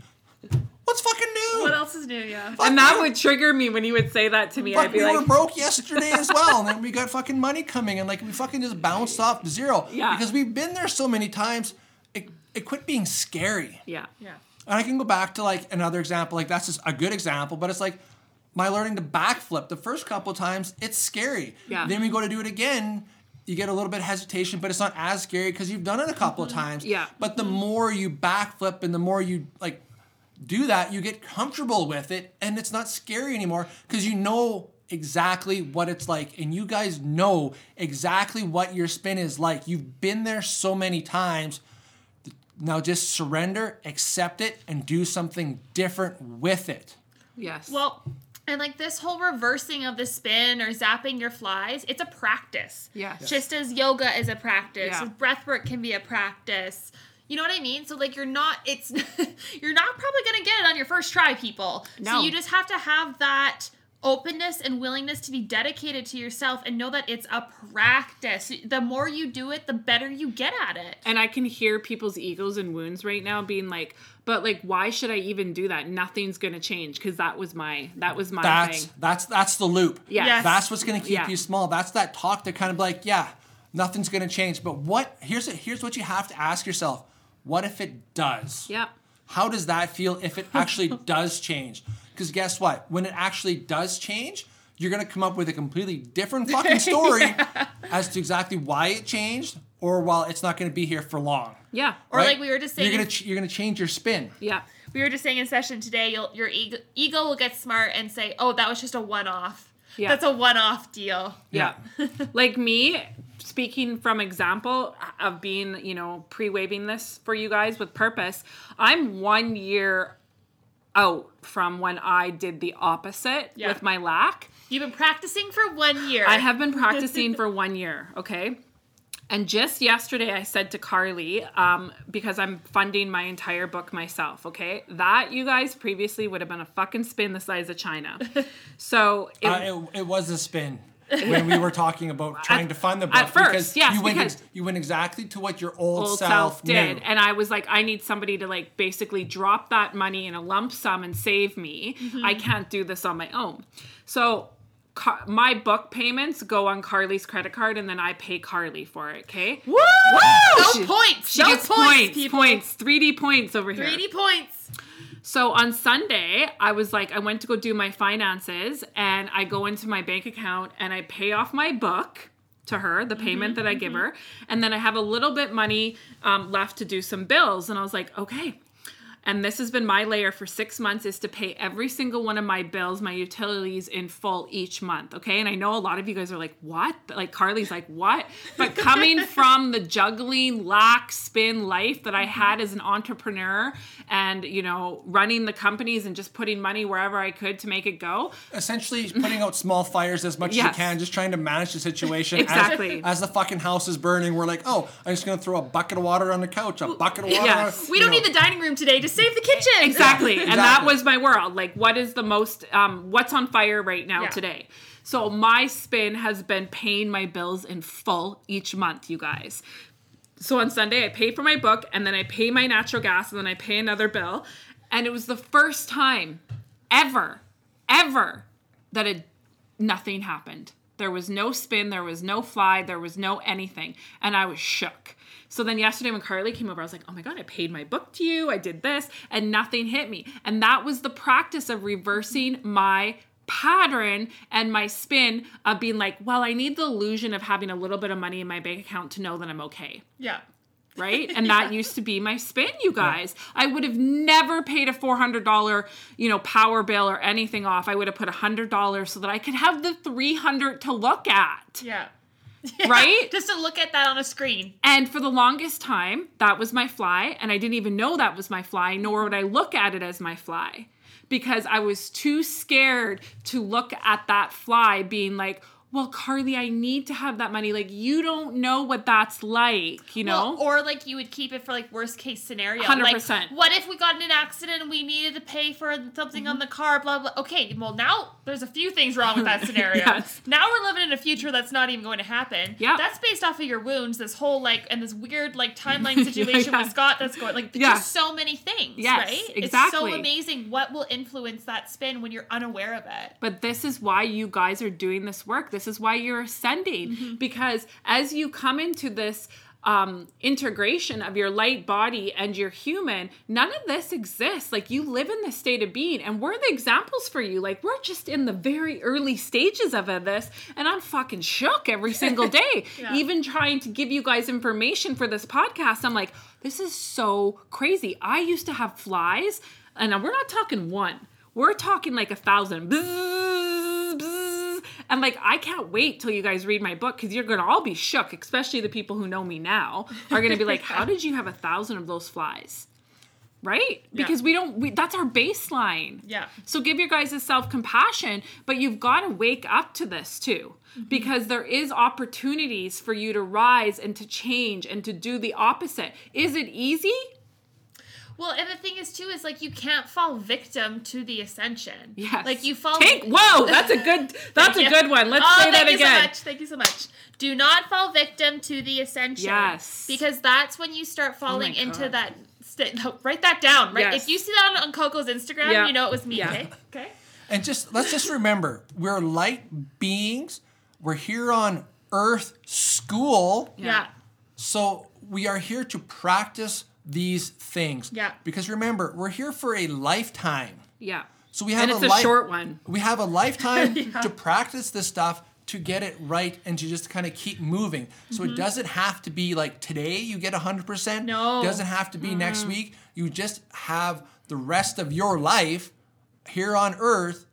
what's fucking new? What else is new? Yeah. Fuck, and that we- would trigger me when you would say that to me Fuck, i'd be we like were broke yesterday as well, and then we got fucking money coming, and like we fucking just bounced off zero. Yeah. Because we've been there so many times, it, it quit being scary. yeah Yeah. And I can go back to like another example, like that's just a good example, but it's like my learning to backflip the first couple times, it's scary. Yeah. Then we go to do it again, you get a little bit of hesitation, but it's not as scary because you've done it a couple of mm-hmm. times. Yeah. But the mm-hmm. more you backflip and the more you like do that, you get comfortable with it and it's not scary anymore because you know exactly what it's like and you guys know exactly what your spin is like. You've been there so many times. Now just surrender, accept it, and do something different with it. yes Well, and like this whole reversing of the spin or zapping your flies, it's a practice. Yes. Just as yoga is a practice, Yeah. breath work can be a practice. You know what I mean? So like you're not it's you're not probably gonna get it on your first try, people. No. So you just have to have that openness and willingness to be dedicated to yourself and know that it's a practice. The more you do it, the better you get at it. And I can hear people's egos and wounds right now being like, but like why should I even do that? Nothing's gonna change because that was my that was my That's thing. that's that's the loop. Yeah. Yes. That's what's gonna keep Yeah. you small. That's that talk that kind of like, yeah, nothing's gonna change. But what here's it, here's what you have to ask yourself. What if it does? Yep. How does that feel if it actually does change? Because guess what? When it actually does change, you're gonna come up with a completely different fucking story as to exactly why it changed, or while it's not gonna be here for long. Yeah. Or right? like we were just saying, you're gonna ch- you're gonna change your spin. Yeah. we were just saying in session today, you'll, your ego, ego will get smart and say, "Oh, that was just a one-off. Yeah. That's a one-off deal." Yeah. like me, speaking from example of being, you know, pre-waving this for you guys with purpose, I'm one year out from when I did the opposite Yeah. with my lack. You've been practicing for one year. I have been practicing for one year, okay? And just yesterday, I said to Carly, um, because I'm funding my entire book myself, okay? That, you guys, previously would have been a fucking spin the size of China. So it, Uh, it, it was a spin when we were talking about trying to fund the book at first, because yes, you went because- ex- you went exactly to what your old, old self, self did knew. and i was like i need somebody to like basically drop that money in a lump sum and save me Mm-hmm. i can't do this on my own so Car- my book payments go on carly's credit card and then i pay carly for it okay Woo! She- No points. she no gets points, points people. points 3d points over here 3D points. So on Sunday, I was like, I went to go do my finances and I go into my bank account and I pay off my book to her, the payment that I give her. And then I have a little bit money um, left to do some bills. And I was like, okay. And this has been my layer for six months is to pay every single one of my bills, my utilities in full each month. Okay. And I know a lot of you guys are like, what? Like Carly's like, what? But coming from the juggling, lack, spin life that I had as an entrepreneur and, you know, running the companies and just putting money wherever I could to make it go. Essentially, putting out small fires as much as you can, just trying to manage the situation. as- Exactly. As, the fucking house is burning, we're like, oh, I'm just gonna throw a bucket of water on the couch, a bucket of water. Yes. on, We don't know. need the dining room today to save the kitchen. exactly. And that was my world. Like what is the most um what's on fire right now Yeah. today? So my spin has been paying my bills in full each month you guys. So on sunday i pay for my book and then i pay my natural gas and then i pay another bill. And it was the first time ever ever that it nothing happened. There was no spin there was no fly there was no anything. And i was shook so then yesterday when carly came over i was like oh my god i paid my book to you i did this and nothing hit me and that was the practice of reversing my pattern and my spin of being like well i need the illusion of having a little bit of money in my bank account to know that i'm okay Yeah. right? And that used to be my spin, you guys. I would have never paid a $400, you know, power bill or anything off. I would have put $100 so that I could have the 300 to look at, Yeah. right? Just to look at that on a screen. And for the longest time, that was my fly, and I didn't even know that was my fly, nor would I look at it as my fly because I was too scared to look at that fly being like, well, Carly, I need to have that money. Like, you don't know what that's like, you know? Well, or like you would keep it for like worst case scenario. 100%. Like, what if we got in an accident and we needed to pay for something Mm-hmm. on the car? Blah blah. Okay, well now there's a few things wrong with that scenario. Yes. Now we're living in a future that's not even going to happen. Yeah. That's based off of your wounds. This whole like and this weird like timeline situation Yeah. with Scott that's going like Yeah. just so many things. Yes, right? It's so amazing what will influence that spin when you're unaware of it. But this is why you guys are doing this work. This is why you're ascending because as you come into this um, integration of your light body and your human, none of this exists. Like you live in this state of being, and we're the examples for you. Like we're just in the very early stages of this, and I'm fucking shook every single day. Yeah. Even trying to give you guys information for this podcast, I'm like, this is so crazy. I used to have flies, and we're not talking one. We're talking like a thousand. Bzzz, bzzz. And like, I can't wait till you guys read my book because you're gonna all be shook, especially the people who know me now are gonna be like, How did you have a thousand of those flies? Right? Because we don't, we, that's our baseline. Yeah. So give your guys a self compassion, but you've got to wake up to this too. Mm-hmm. Because there is opportunities for you to rise and to change and to do the opposite. Is it easy? Well, and the thing is too is like you can't fall victim to the ascension. Yes. Like you fall. Take whoa, that's a good that's a good one. Let's oh, say that thank you again. so much. Thank you so much. Do not fall victim to the ascension. Yes. Because that's when you start oh falling my into God. that. St- no, write that down. Right. Yes. If you see that on, on Coco's Instagram, Yeah. you know it was me. Yeah. Okay. Okay. And just let's just remember, we're light beings. We're here on Earth school. Yeah. So we are here to practice these things. Yeah. Because remember, we're here for a lifetime. Yeah. So we have And it's a li- short one. We have a lifetime to practice this stuff to get it right and to just kind of keep moving. So it mm-hmm. doesn't have to be like today you get 100%. No. It doesn't have to be next week. You just have the rest of your life here on earth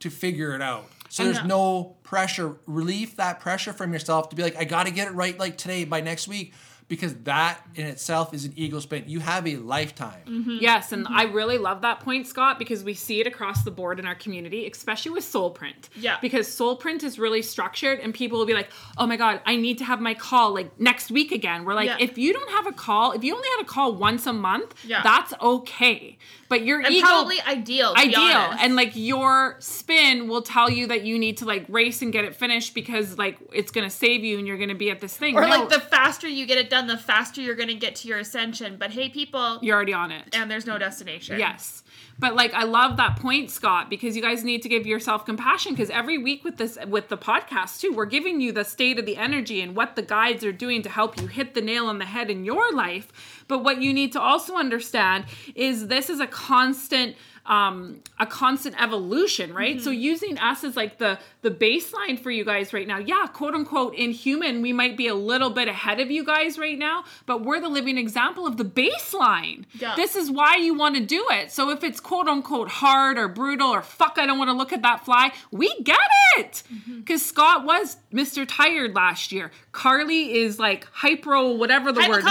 to figure it out. So And there's the- no pressure. Relieve that pressure from yourself to be like, I got to get it right like today by next week. Because that in itself is an ego spin. You have a lifetime. Mm-hmm. Yes, and I really love that point, Scott, because we see it across the board in our community, especially with Soul Print. Yeah. Because Soul Print is really structured, and people will be like, "Oh my god, I need to have my call like next week again." We're like, Yeah. if you don't have a call, if you only had a call once a month, Yeah. that's okay. But your And ego probably ideal. To ideal honest. and like your spin will tell you that you need to like race and get it finished because like it's gonna save you and you're gonna be at this thing or No, like the faster you get it done, the faster you're going to get to your ascension. But hey, people, you're already on it and there's no destination. Yes. But like I love that point, Scott, because you guys need to give yourself compassion because every week with this with the podcast too, we're giving you the state of the energy and what the guides are doing to help you hit the nail on the head in your life. But what you need to also understand is this is a constant um a constant evolution right? So using us as like the the baseline for you guys right now yeah quote unquote in human we might be a little bit ahead of you guys right now but we're the living example of the baseline. Yeah. this is why you want to do it. So if it's quote unquote hard or brutal or fuck i don't want to look at that fly we get it! Because scott was mr tired last year. Carly is like hypro whatever the word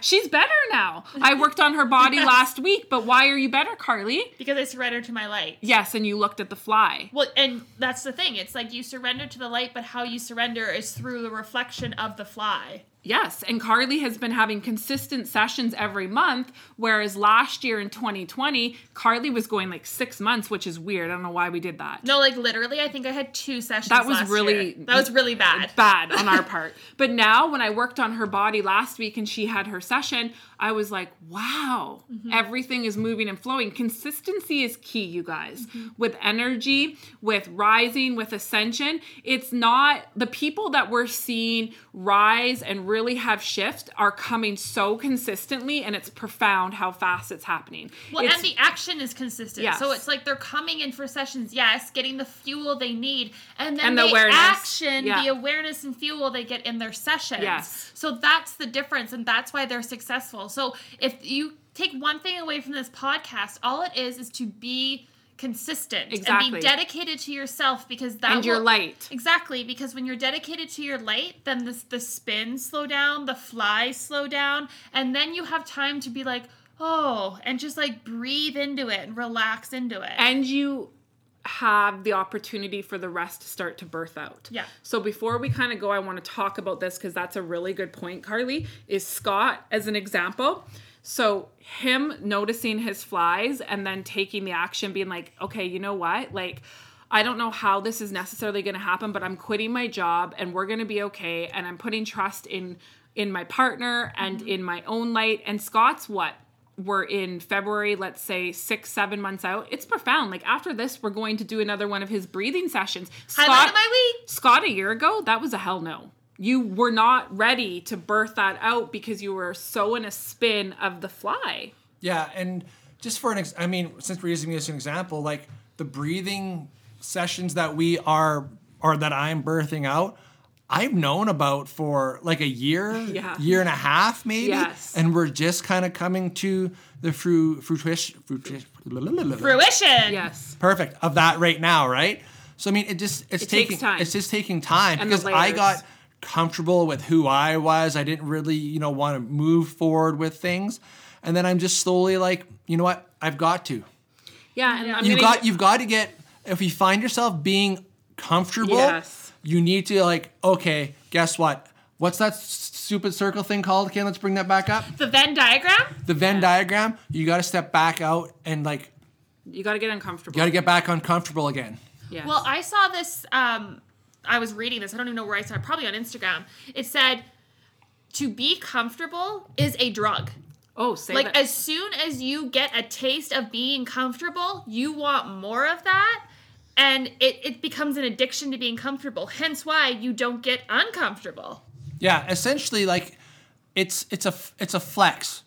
she's better now. I worked on her body last week but why are you better carly? Because I surrender to my light. Yes, and you looked at the fly. Well, and that's the thing. It's like you surrender to the light, but how you surrender is through the reflection of the fly. Yes, and Carly has been having consistent sessions every month, whereas last year in 2020, Carly was going like six months, which is weird. I don't know why we did that. No, like literally, I think I had two sessions. That was really- year. that was really bad. Bad on our part. But now, when I worked on her body last week and she had her session, I was like, wow, Mm-hmm. everything is moving and flowing. Consistency is key, you guys. Mm-hmm. With energy, with rising, with ascension, it's not the people that we're seeing rise and really have shift are coming so consistently, and it's profound how fast it's happening. Well, It's- and the action is consistent. Yes. So it's like they're coming in for sessions, yes, getting the fuel they need, and then And the awareness. action Yeah. the awareness and fuel they get in their sessions. Yes. So that's the difference, and that's why they're successful. So if you take one thing away from this podcast, all it is is to be consistent and be dedicated to yourself because that and your will- light. Exactly, because when you're dedicated to your light, then the, the spins slow down, the flies slow down, and then you have time to be like, oh, and just like breathe into it and relax into it. and you have the opportunity for the rest to start to birth out. Yeah. So before we kind of go, I want to talk about this because that's a really good point, Carly. Is Scott as an example? So him noticing his flies and then taking the action, being like, okay, you know what? Like, I don't know how this is necessarily going to happen, but I'm quitting my job and we're going to be okay. And I'm putting trust in in my partner and mm-hmm. in my own light. And Scott's what? We're in February, let's say six, seven months out, it's profound. Like after this, we're going to do another one of his breathing sessions. Highlight of my week. Scott, a year ago, that was a hell no. You were not ready to birth that out because you were so in a spin of the fly. Yeah, and just for an, ex- I mean, since we're using this as an example, like the breathing sessions that we are or that I'm birthing out, I've known about for like a year, Yeah. year and a half, maybe. Yes. And we're just kind of coming to the fru- fruition, fruition, Fruition. Yes. perfect of that right now, right? So I mean, it just it's It takes taking time. it's just taking time And because I got comfortable with who I was. I didn't really, you know, want to move forward with things, and then I'm just slowly like, you know what? I've got to. Yeah. And I'm You've gonna- got you've got to get if you find yourself being comfortable, Yes. You need to like, okay, guess what? what's that stupid circle thing called? Okay, let's bring that back up. The Venn diagram? The Venn diagram. You got to step back out and like You got to get uncomfortable. you got to get back uncomfortable again. Yeah. Well, I saw this. Um, I was reading this. I don't even know where I saw it. Probably on Instagram. It said, "To be comfortable is a drug." oh, say like that. as soon as you get a taste of being comfortable, you want more of that. And it, it becomes an addiction to being comfortable. Hence why you don't get uncomfortable. Yeah, essentially, like it's it's a it's a flex.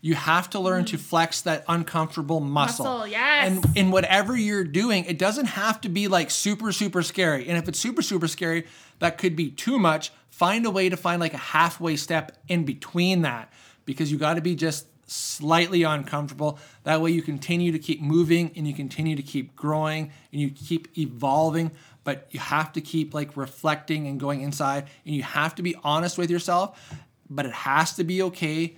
You have to learn to flex that uncomfortable muscle. Muscle, yes. And in whatever you're doing, it doesn't have to be like super super scary. And if it's super super scary, that could be too much. Find a way to find like a halfway step in between that because you got to be just slightly uncomfortable. That way you continue to keep moving and you continue to keep growing and you keep evolving but you have to keep like reflecting and going inside and you have to be honest with yourself but it has to be okay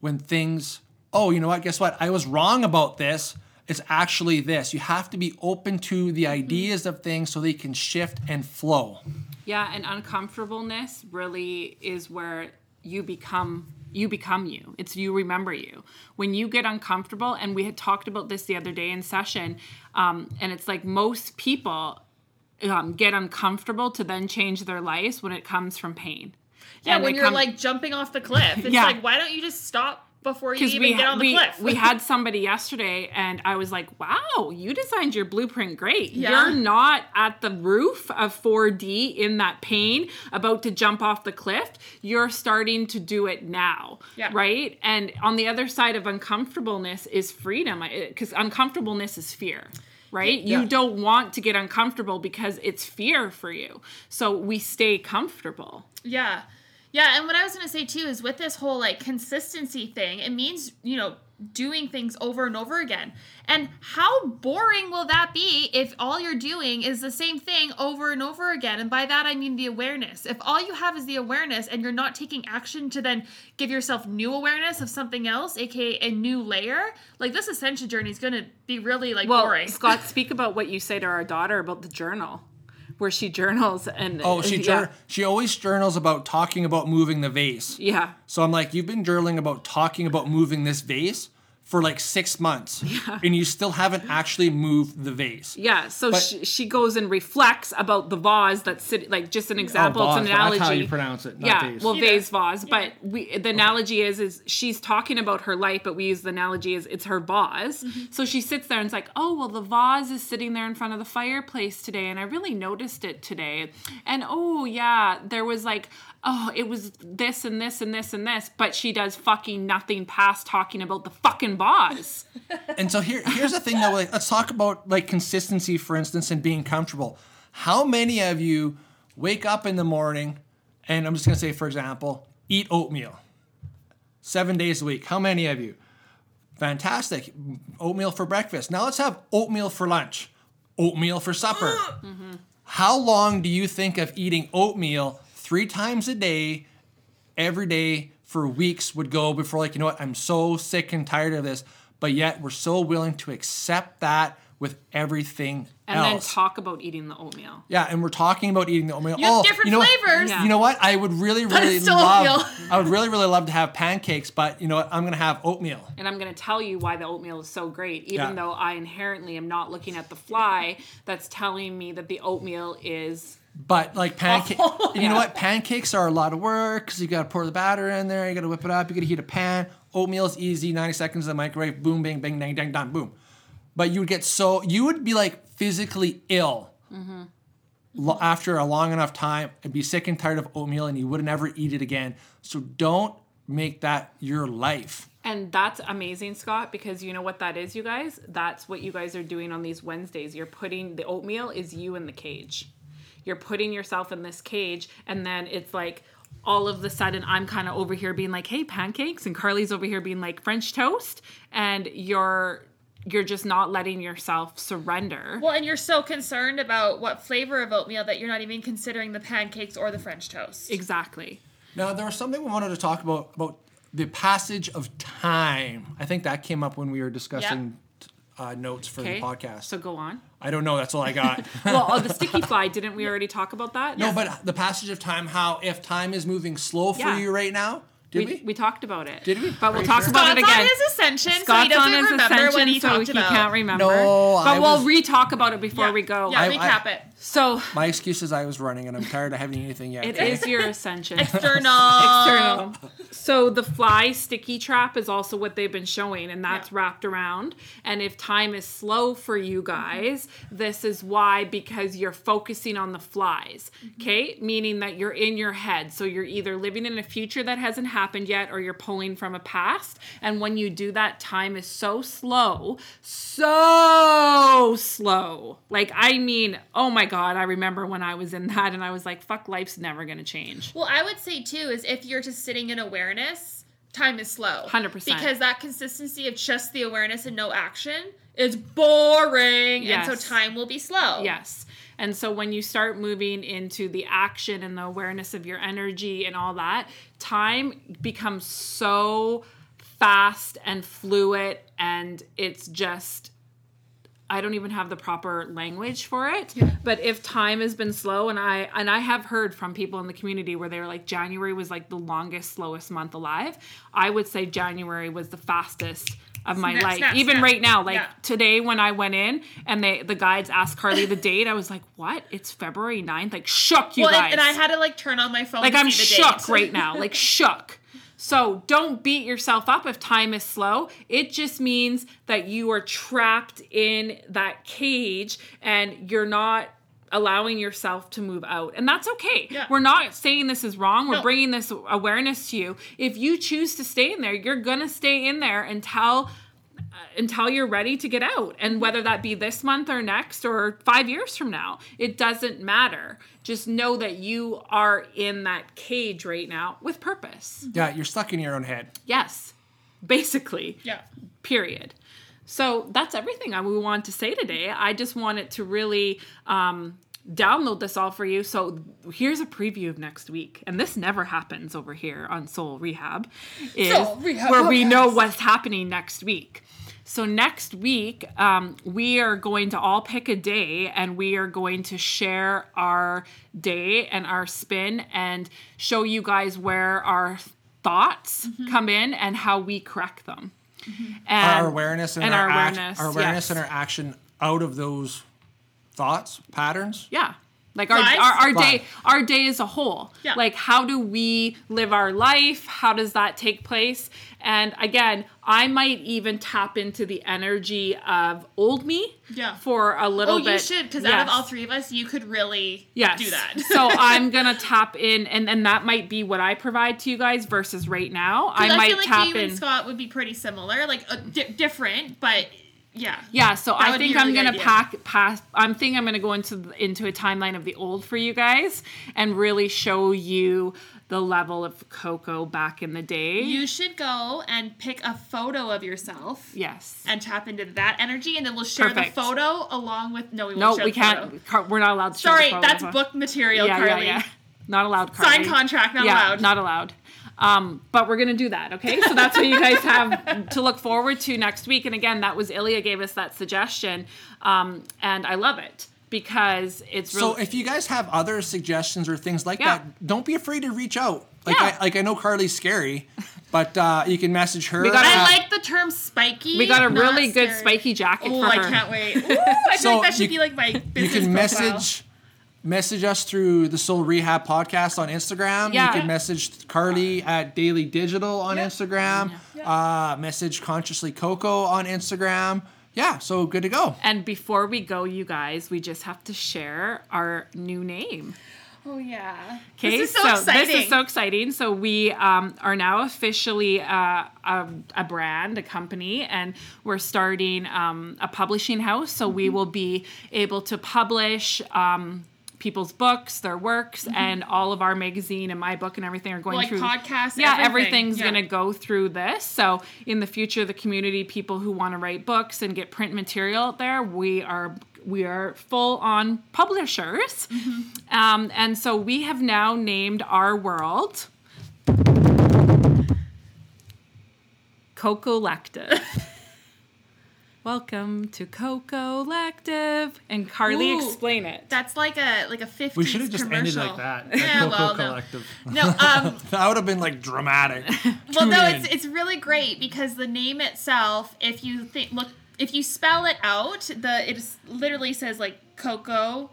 when things oh you know what? Guess what? I was wrong about this. It's actually this. You have to be open to the mm-hmm. ideas of things so they can shift and flow. Yeah, and uncomfortableness really is where you become you become you. It's you remember you. When you get uncomfortable, and we had talked about this the other day in session, um, and it's like most people um, get uncomfortable to then change their lives when it comes from pain. Yeah, And when you're come- like jumping off the cliff. It's Yeah. like, why don't you just stop before you because even we, get on the we, cliff? we had somebody yesterday and i was like wow you designed your blueprint great Yeah. you're not at the roof of 4d in that pain about to jump off the cliff you're starting to do it now Yeah. right and on the other side of uncomfortableness is freedom because uncomfortableness is fear right Yeah. you don't want to get uncomfortable because it's fear for you so we stay comfortable Yeah. Yeah, and what I was going to say too is with this whole like consistency thing, it means, you know, doing things over and over again. And how boring will that be if all you're doing is the same thing over and over again? And by that I mean the awareness. If all you have is the awareness and you're not taking action to then give yourself new awareness of something else, aka a new layer, like this ascension journey is going to be really like well boring. scott speak about what you say to our daughter about the journal where she journals and oh she yeah, jour- she always journals about talking about moving the vase. Yeah. So I'm like, you've been journaling about talking about moving this vase for like six months, yeah. and you still haven't actually moved the vase. yeah so But- she, she goes and reflects about the vase that's sitting like just an oh, example it's an analogy that's how you pronounce it, not yeah vase. well Either. vase vase but we the analogy is is she's talking about her life but we use the analogy as it's her vase mm-hmm. so she sits there and it's like oh well the vase is sitting there in front of the fireplace today and i really noticed it today and oh yeah there was like oh, it was this and this and this and this, but she does fucking nothing past talking about the fucking boss. And so here, here's the thing though. Like, let's talk about like consistency, for instance, and being comfortable. How many of you wake up in the morning, and I'm just gonna say, for example, eat oatmeal seven days a week? How many of you? Fantastic. Oatmeal for breakfast. Now let's have oatmeal for lunch, oatmeal for supper. Mm-hmm. How long do you think of eating oatmeal three times a day, every day for weeks would go before, like, you know what, I'm so sick and tired of this, but yet we're so willing to accept that with everything else. And else. then talk about eating the oatmeal. yeah, and we're talking about eating the oatmeal. You have oh, different you know what? flavors. Yeah. You know what? I would really, really love. oatmeal. I would really, really love to have pancakes, but you know what? I'm gonna have oatmeal. And I'm going to tell you why the oatmeal is so great, even Yeah. though I inherently am not looking at the fly that's telling me that the oatmeal is. But like pancake, Oh. you know what? Pancakes are a lot of work because you got to pour the batter in there. You got to whip it up. You got to heat a pan. Oatmeal is easy, 90 seconds in the microwave. Boom, bang, bang, dang, dang, dang, boom. But you would get so you would be like physically ill Mm-hmm. lo- after a long enough time and be sick and tired of oatmeal, and you would never eat it again. So don't make that your life. And that's amazing, Scott, because you know what that is, you guys? That's what you guys are doing on these Wednesdays. You're putting the oatmeal is you in the cage. You're putting yourself in this cage, and then it's like all of the sudden I'm kind of over here being like, hey, pancakes, and Carly's over here being like French toast, and you're you're just not letting yourself surrender. Well, and you're so concerned about what flavor of oatmeal that you're not even considering the pancakes or the French toast. Exactly. Now there was something we wanted to talk about about the passage of time. I think that came up when we were discussing uh, notes for Okay. the podcast. So go on. I don't know. That's all I got. Well, oh, the sticky fly, didn't we already talk about that? no, but the passage of time. How if time is moving slow for Yeah. you right now? Did we, we? we talked about it. Did we? But Are we'll talk sure? about it Scott's again. on his ascension, so he doesn't on his remember ascension, what he so talked he about. can't remember. No, but I we'll was- re-talk about it before we go. Yeah, I- recap I- it. So My excuse is I was running and I'm tired of having anything yet. it okay? is your ascension. External. external. So the fly sticky trap is also what they've been showing, and that's wrapped around. And if time is slow for you mm-hmm. guys, this is why because you're focusing on the flies. Mm-hmm. Okay, meaning that you're in your head. So you're either living in a future that hasn't happened yet, or you're pulling from a past. And when you do that, time is so slow, so slow. Like I mean, oh my god, I remember when I was in that, and I was like, "Fuck, life's never gonna change." Well, I would say too is if you're just sitting in awareness, time is slow. 100%. Because that consistency of just the awareness and no action is boring, and so time will be slow. Yes. And so when you start moving into the action and the awareness of your energy and all that, time becomes so fast and fluid and it's just I don't even have the proper language for it. But if time has been slow and I and I have heard from people in the community where they were like January was like the longest slowest month alive, I would say January was the fastest of my Snap, life. snap, even snap. right now like Yeah. today when I went in and they the guides asked Carly the date, I was like, "What? It's February 9th?" Like shook you Well, guys. and, and I had to like turn on my phone. like to I'm see the shook date. right now. Like shook. So don't beat yourself up if time is slow. It just means that you are trapped in that cage and you're not allowing yourself to move out. And that's okay. Yeah. We're not saying this is wrong. We're No. bringing this awareness to you. If you choose to stay in there, you're going to stay in there until until you're ready to get out. And whether that be this month or next or 5 years from now, it doesn't matter. Just know that you are in that cage right now with purpose. Yeah, you're stuck in your own head. Yes. Basically. Yeah. Period. So that's everything I we want to say today. I just wanted to really um, download this all for you. So here's a preview of next week, and this never happens over here on Soul Rehab, is Soul Rehab where we know what's happening next week. So next week, um, we are going to all pick a day, and we are going to share our day and our spin, and show you guys where our thoughts Mm-hmm. come in and how we correct them. And our awareness and, and our, our act- awareness, our awareness yes. and our action out of those thoughts patterns. Yeah. Like our, Lives? our, our day Life. our day as a whole. Yeah. Like how do we live our life? How does that take place? And again, I might even tap into the energy of old me Yeah. for a little Oh, bit. you should, because out of all three of us, you could really yes. do that. so I'm gonna tap in, and and that might be what I provide to you guys versus right now. I might feel like tap you in. and Scott would be pretty similar, like uh, di- different, but yeah. Yeah, so I think a I'm gonna idea. pack pass. I'm thinking I'm gonna go into into a timeline of the old for you guys and really show you the level of Coco back in the day. You should go and pick a photo of yourself yes. and tap into that energy, and then we'll share Perfect. the photo along with. No, we won't. No, share we can't. Car- we're not allowed to. Sorry, photo. that's book material, yeah, Carly. Yeah, yeah. Not allowed. Sign Carly. contract, not yeah, allowed. Not allowed. Um, but we're gonna do that, okay? So that's what you guys have to look forward to next week. And again, that was Ilya gave us that suggestion, um, and I love it because it's really So if you guys have other suggestions or things like Yeah. that, don't be afraid to reach out. Like Yeah. I like I know Carly's scary, but uh, you can message her. We got I uh, like the term spiky. we got a not really good spiky jacket Oh, I her. can't wait. Ooh, I feel So like that should you- be like my you business can profile. message message us through the Soul Rehab podcast on Instagram. Yeah. You can message Carly at Daily Digital on Yeah. Instagram. Uh, message Consciously Coco on Instagram. Yeah, so good to go. And before we go, you guys, we just have to share our new name. Oh yeah. Okay, This is so, exciting. this is so exciting. So we um, are now officially uh, a, a brand, a company, and we're starting um, a publishing house. So we Mm-hmm. will be able to publish. Um, people's books their works and all of our magazine and my book and everything are going Mm-hmm. Like through podcasts, yeah everything. everything's Yeah. going to go through this so in the future the community people who want to write books and get print material out there we are we are full on publishers Mm-hmm. um, and so we have now named our world Coco Lective. Welcome to Coco Lective. And Carly, Ooh. explain it. That's like a like a 50s We should have just ended like that. Yeah, Coco well, no. Collective. No, um, that would have been like dramatic. well, no, Tune it's in. it's really great because the name itself, if you think look, if you spell it out, the it is- literally says like Coco,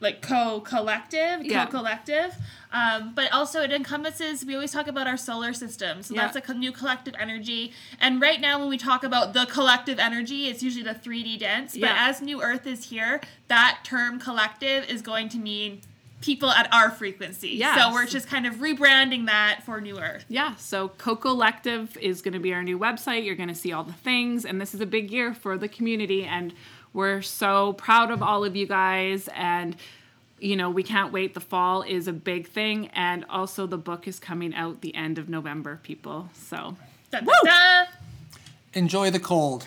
like Co Collective, Co Yeah. Collective. Um, but also it encompasses. We always talk about our solar system, so Yeah. that's a new collective energy. And right now, when we talk about the collective energy, it's usually the 3D dance. But as New Earth is here, that term collective is going to mean people at our frequency. Yes. So we're just kind of rebranding that for New Earth. Yeah, so Coco Lective is going to be our new website. You're going to see all the things, and this is a big year for the community, and we're so proud of all of you guys. And you know, we can't wait. The fall is a big thing, and also the book is coming out the end of November, people. So Da, da, da. Enjoy the cold.